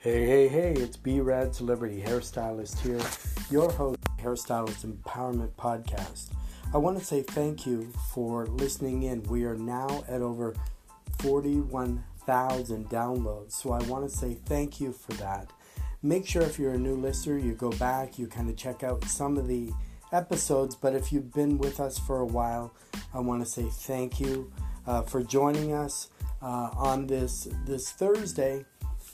Hey, hey, hey, it's B Rad Celebrity Hairstylist here, your host, Hairstylist Empowerment Podcast. I want to say thank you for listening in. We are now at over 41,000 downloads, so I want to say thank you for that. Make sure if you're a new listener, you go back, you kind of check out some of the episodes, but if you've been with us for a while, I want to say thank you uh, for joining us uh, on this this Thursday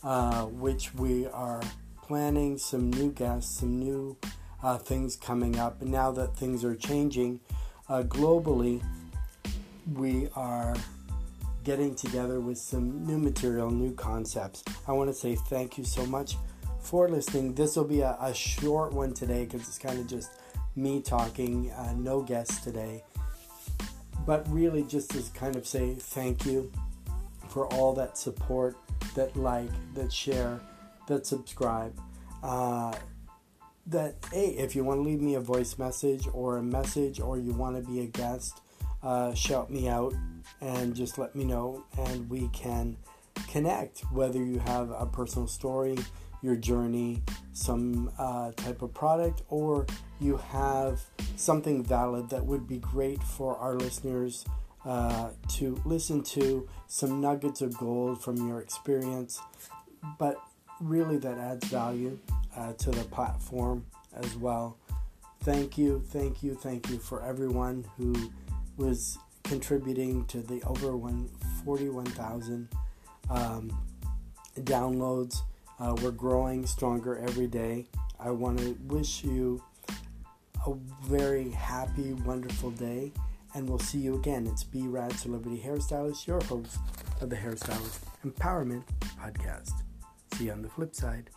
uh, which we are planning some new guests, some new uh, things coming up. And now that things are changing uh, globally, we are getting together with some new material, new concepts. I want to say thank you so much for listening. This will be a, a short one today because it's kind of just me talking, uh, no guests today. But really, just to kind of say thank you for all that support that like, that share, that subscribe. Uh, that hey, if you want to leave me a voice message or a message, or you want to be a guest, uh, shout me out and just let me know, and we can connect. Whether you have a personal story, your journey, some uh, type of product, or you have something valid that would be great for our listeners uh, to listen to some nuggets of gold from your experience, but really that adds value uh, to the platform as well. Thank you, thank you, thank you for everyone who was contributing to the over 41,000 um, downloads. Uh, we're growing stronger every day. I want to wish you a very happy, wonderful day and we'll see you again. It's B Rad Celebrity Hairstylist, your host of the Hairstylist Empowerment Podcast. See you on the flip side.